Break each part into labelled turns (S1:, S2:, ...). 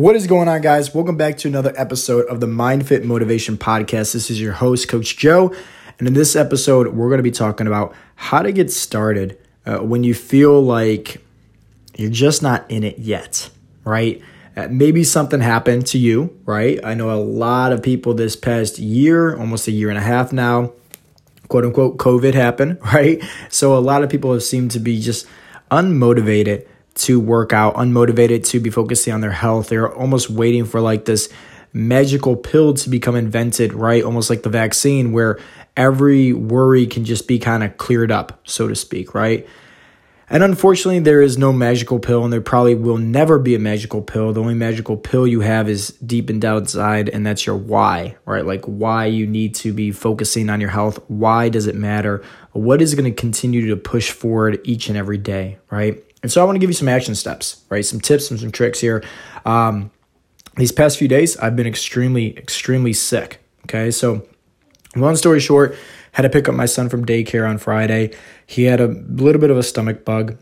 S1: What is going on, guys? Welcome back to another episode of the Mind Fit Motivation Podcast. This is your host, Coach Joe. And in this episode, we're going to be talking about how to get started uh, when you feel like you're just not in it yet, right? Uh, maybe something happened to you, right? I know a lot of people this past year, almost a year and a half now, quote unquote, COVID happened, right? So a lot of people have seemed to be just unmotivated to work out, unmotivated to be focusing on their health. They're almost waiting for like this magical pill to become invented, right? Almost like the vaccine where every worry can just be kind of cleared up, so to speak, right? And unfortunately, there is no magical pill, and there probably will never be a magical pill. The only magical pill you have is deep and inside, and that's your why, right? Like why you need to be focusing on your health. Why does it matter? What is going to continue to push forward each and every day, right? And so I want to give you some action steps, right? Some tips and some tricks here. Um, these past few days, I've been extremely, extremely sick. Okay. So, long story short, had to pick up my son from daycare on Friday. He had a little bit of a stomach bug.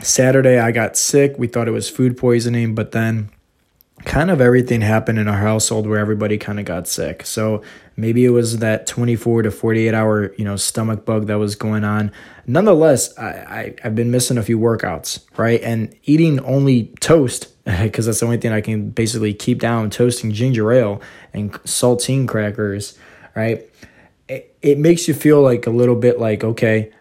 S1: Saturday, I got sick. We thought it was food poisoning, but then kind of everything happened in our household where everybody kind of got sick. So maybe it was that 24 to 48 hour, you know, stomach bug that was going on. Nonetheless, I, I have been missing a few workouts, right? And eating only toast because that's the only thing I can basically keep down toasting ginger ale and saltine crackers, right? It, it makes you feel like a little bit like, okay,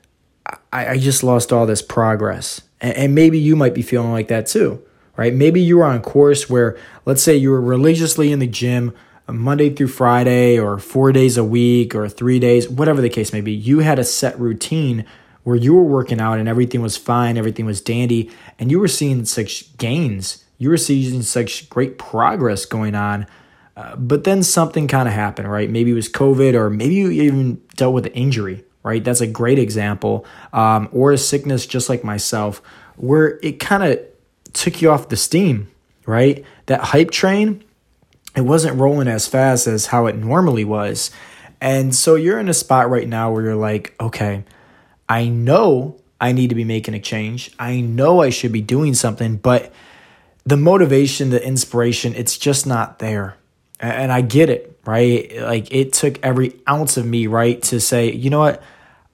S1: I, I just lost all this progress. And, and maybe you might be feeling like that too right? Maybe you were on a course where, let's say, you were religiously in the gym uh, Monday through Friday or four days a week or three days, whatever the case may be. You had a set routine where you were working out and everything was fine, everything was dandy, and you were seeing such gains. You were seeing such great progress going on. Uh, but then something kind of happened, right? Maybe it was COVID, or maybe you even dealt with an injury, right? That's a great example. Um, or a sickness, just like myself, where it kind of took you off the steam, right? That hype train, it wasn't rolling as fast as how it normally was. And so you're in a spot right now where you're like, okay, I know I need to be making a change. I know I should be doing something, but the motivation, the inspiration, it's just not there. And I get it, right? Like it took every ounce of me, right, to say, you know what?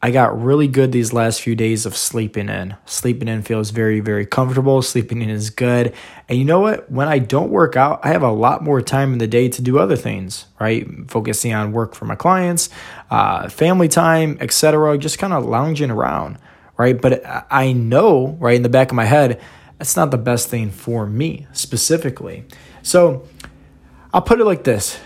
S1: I got really good these last few days of sleeping in. Sleeping in feels very, very comfortable. Sleeping in is good. And you know what? When I don't work out, I have a lot more time in the day to do other things, right? Focusing on work for my clients, uh, family time, etc. Just kind of lounging around, right? But I know, right, in the back of my head, that's not the best thing for me specifically. So I'll put it like this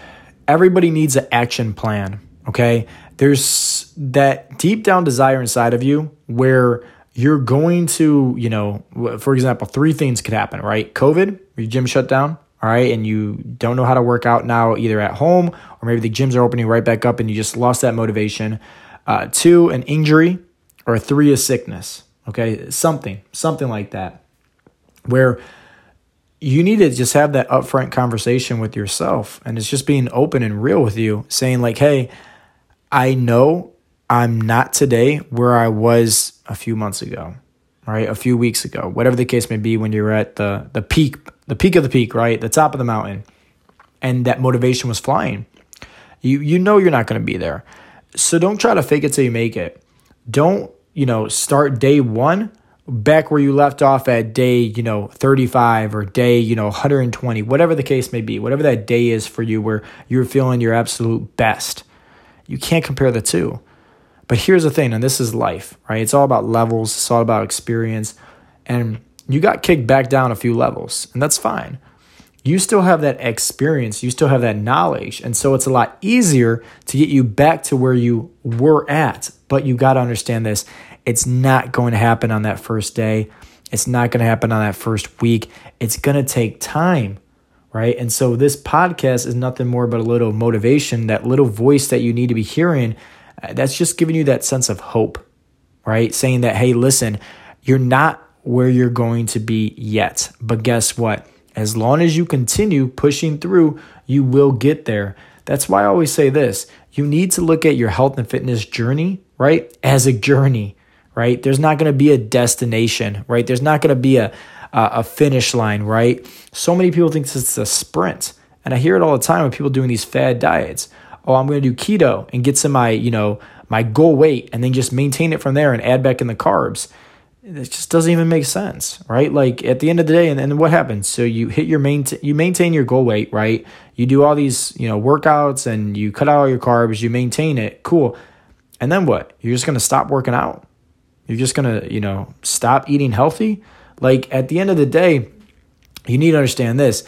S1: everybody needs an action plan, okay? There's that deep down desire inside of you where you're going to, you know, for example, three things could happen, right? COVID, your gym shut down, all right, and you don't know how to work out now, either at home or maybe the gyms are opening right back up and you just lost that motivation. Uh, two, an injury, or three, a sickness, okay? Something, something like that, where you need to just have that upfront conversation with yourself and it's just being open and real with you, saying, like, hey, I know I'm not today where I was a few months ago, right? A few weeks ago, whatever the case may be when you're at the the peak, the peak of the peak, right? The top of the mountain. And that motivation was flying. You you know you're not going to be there. So don't try to fake it till you make it. Don't, you know, start day 1 back where you left off at day, you know, 35 or day, you know, 120, whatever the case may be. Whatever that day is for you where you're feeling your absolute best you can't compare the two. But here's the thing, and this is life, right? It's all about levels, it's all about experience. And you got kicked back down a few levels, and that's fine. You still have that experience, you still have that knowledge. And so it's a lot easier to get you back to where you were at. But you got to understand this it's not going to happen on that first day, it's not going to happen on that first week. It's going to take time right? And so this podcast is nothing more but a little motivation, that little voice that you need to be hearing. Uh, that's just giving you that sense of hope, right? Saying that, hey, listen, you're not where you're going to be yet. But guess what? As long as you continue pushing through, you will get there. That's why I always say this you need to look at your health and fitness journey, right, as a journey, right? There's not going to be a destination, right? There's not going to be a, uh, a finish line, right? So many people think it's a sprint. And I hear it all the time with people doing these fad diets. Oh, I'm going to do keto and get to my, you know, my goal weight and then just maintain it from there and add back in the carbs. It just doesn't even make sense, right? Like at the end of the day, and then what happens? So you hit your main, you maintain your goal weight, right? You do all these, you know, workouts and you cut out all your carbs, you maintain it, cool. And then what? You're just gonna stop working out? You're just gonna, you know, stop eating healthy? Like at the end of the day, you need to understand this.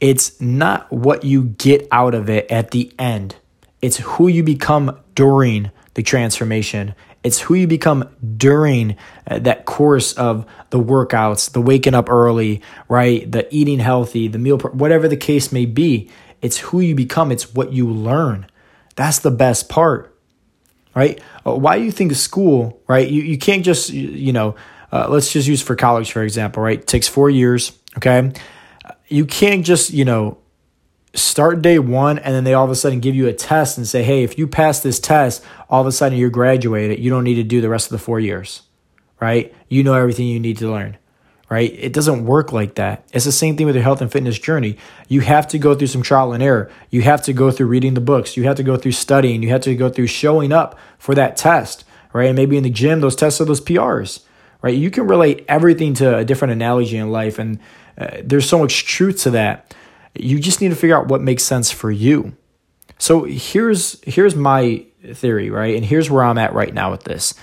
S1: It's not what you get out of it at the end. It's who you become during the transformation. It's who you become during uh, that course of the workouts, the waking up early, right? The eating healthy, the meal, whatever the case may be. It's who you become, it's what you learn. That's the best part, right? Uh, why do you think of school, right? You, you can't just, you know, uh, let's just use for college, for example, right? It takes four years, okay? You can't just, you know, start day one and then they all of a sudden give you a test and say, hey, if you pass this test, all of a sudden you're graduated. You don't need to do the rest of the four years, right? You know everything you need to learn, right? It doesn't work like that. It's the same thing with your health and fitness journey. You have to go through some trial and error. You have to go through reading the books. You have to go through studying. You have to go through showing up for that test, right? And maybe in the gym, those tests are those PRs, right? You can relate everything to a different analogy in life. And uh, there's so much truth to that you just need to figure out what makes sense for you. So here's here's my theory, right? And here's where I'm at right now with this.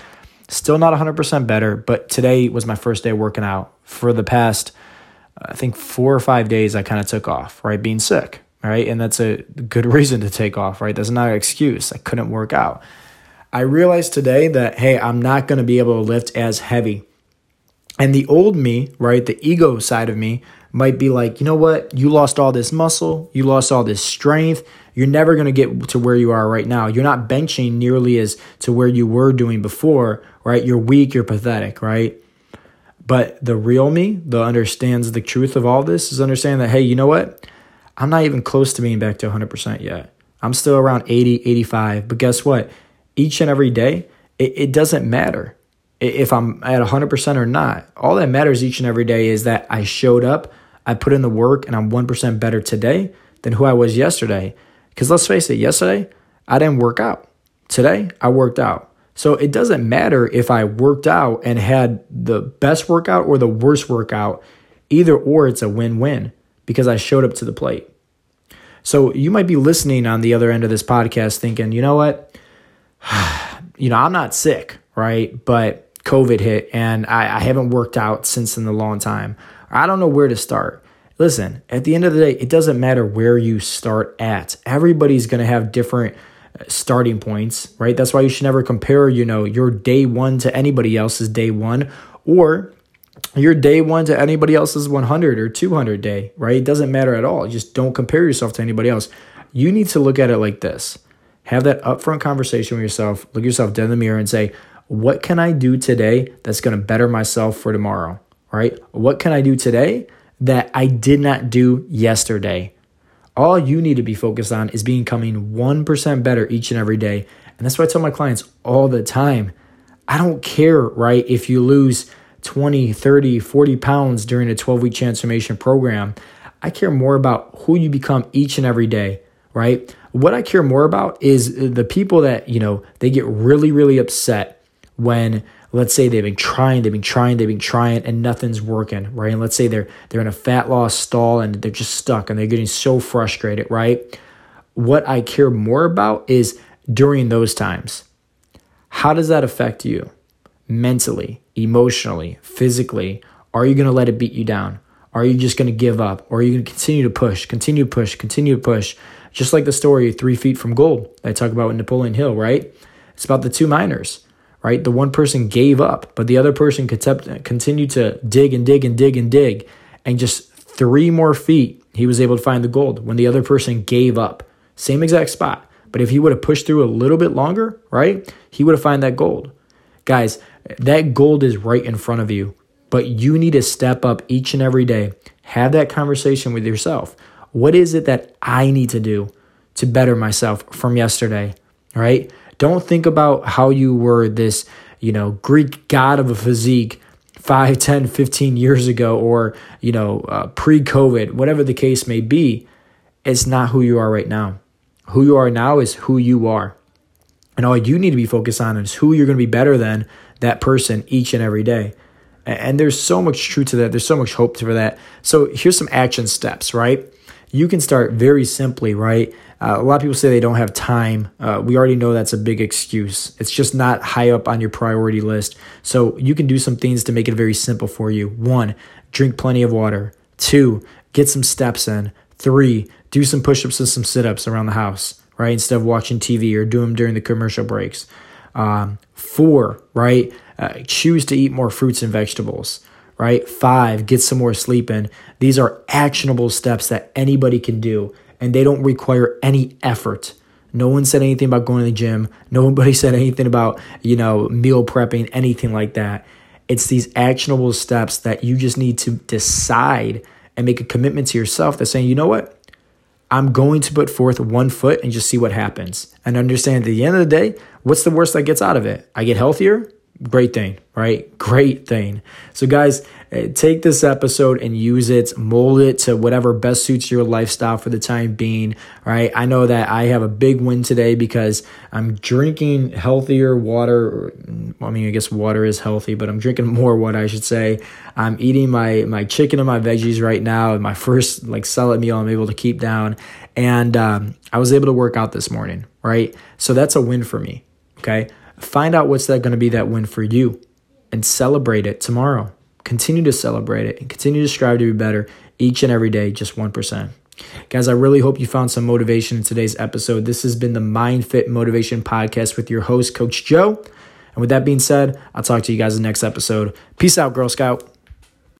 S1: Still not 100% better, but today was my first day working out. For the past I think 4 or 5 days I kind of took off, right? Being sick, right? And that's a good reason to take off, right? That's not an excuse. I couldn't work out. I realized today that hey, I'm not going to be able to lift as heavy. And the old me, right, the ego side of me might be like, you know what? You lost all this muscle, you lost all this strength. You're never going to get to where you are right now. You're not benching nearly as to where you were doing before, right? You're weak, you're pathetic, right? But the real me, the understands the truth of all this, is understanding that, hey, you know what? I'm not even close to being back to 100% yet. I'm still around 80, 85. But guess what? Each and every day, it, it doesn't matter if I'm at 100% or not. All that matters each and every day is that I showed up I put in the work and I'm 1% better today than who I was yesterday. Because let's face it, yesterday I didn't work out. Today I worked out. So it doesn't matter if I worked out and had the best workout or the worst workout. Either or, it's a win win because I showed up to the plate. So you might be listening on the other end of this podcast thinking, you know what? you know, I'm not sick, right? But COVID hit and I, I haven't worked out since in a long time. I don't know where to start. Listen, at the end of the day, it doesn't matter where you start at. Everybody's going to have different uh, starting points, right? That's why you should never compare, you know, your day 1 to anybody else's day 1 or your day 1 to anybody else's 100 or 200 day, right? It doesn't matter at all. Just don't compare yourself to anybody else. You need to look at it like this. Have that upfront conversation with yourself. Look yourself dead in the mirror and say, "What can I do today that's going to better myself for tomorrow?" right? What can I do today that I did not do yesterday? All you need to be focused on is becoming 1% better each and every day. And that's what I tell my clients all the time. I don't care, right, if you lose 20, 30, 40 pounds during a 12 week transformation program. I care more about who you become each and every day, right? What I care more about is the people that, you know, they get really, really upset when let's say they've been trying, they've been trying, they've been trying, and nothing's working, right? And let's say they're they're in a fat loss stall and they're just stuck and they're getting so frustrated, right? What I care more about is during those times. How does that affect you? Mentally, emotionally, physically? Are you gonna let it beat you down? Are you just gonna give up? Or are you gonna continue to push, continue to push, continue to push? Just like the story Three Feet from Gold I talk about with Napoleon Hill, right? It's about the two miners right? The one person gave up, but the other person continued to dig and dig and dig and dig. And just three more feet, he was able to find the gold when the other person gave up. Same exact spot. But if he would have pushed through a little bit longer, right, he would have found that gold. Guys, that gold is right in front of you, but you need to step up each and every day. Have that conversation with yourself. What is it that I need to do to better myself from yesterday? Right? Don't think about how you were this, you know, Greek god of a physique 5, 10, 15 years ago or, you know, uh, pre-COVID, whatever the case may be, it's not who you are right now. Who you are now is who you are. And all you need to be focused on is who you're going to be better than that person each and every day. And there's so much truth to that. There's so much hope for that. So here's some action steps, right? You can start very simply, right? Uh, a lot of people say they don't have time. Uh, we already know that's a big excuse. It's just not high up on your priority list. So you can do some things to make it very simple for you. One, drink plenty of water. Two, get some steps in. Three, do some push ups and some sit ups around the house, right? Instead of watching TV or do them during the commercial breaks. Um, four, right? Uh, choose to eat more fruits and vegetables, right? Five, get some more sleep in. These are actionable steps that anybody can do, and they don't require any effort. No one said anything about going to the gym. Nobody said anything about, you know, meal prepping, anything like that. It's these actionable steps that you just need to decide and make a commitment to yourself that's saying, you know what? I'm going to put forth one foot and just see what happens. And understand at the end of the day, what's the worst that gets out of it? I get healthier, great thing, right? Great thing. So, guys, eh, take this episode and use it, mold it to whatever best suits your lifestyle for the time being, right? I know that I have a big win today because I'm drinking healthier water. I mean, I guess water is healthy, but I'm drinking more water, I should say. I'm eating my, my chicken and my veggies right now. My first like solid meal I'm able to keep down. And um, I was able to work out this morning, right? So that's a win for me, okay? Find out what's that going to be that win for you and celebrate it tomorrow. Continue to celebrate it and continue to strive to be better each and every day, just 1%. Guys, I really hope you found some motivation in today's episode. This has been the Mind Fit Motivation Podcast with your host, Coach Joe. And with that being said, I'll talk to you guys in the next episode. Peace out, Girl Scout.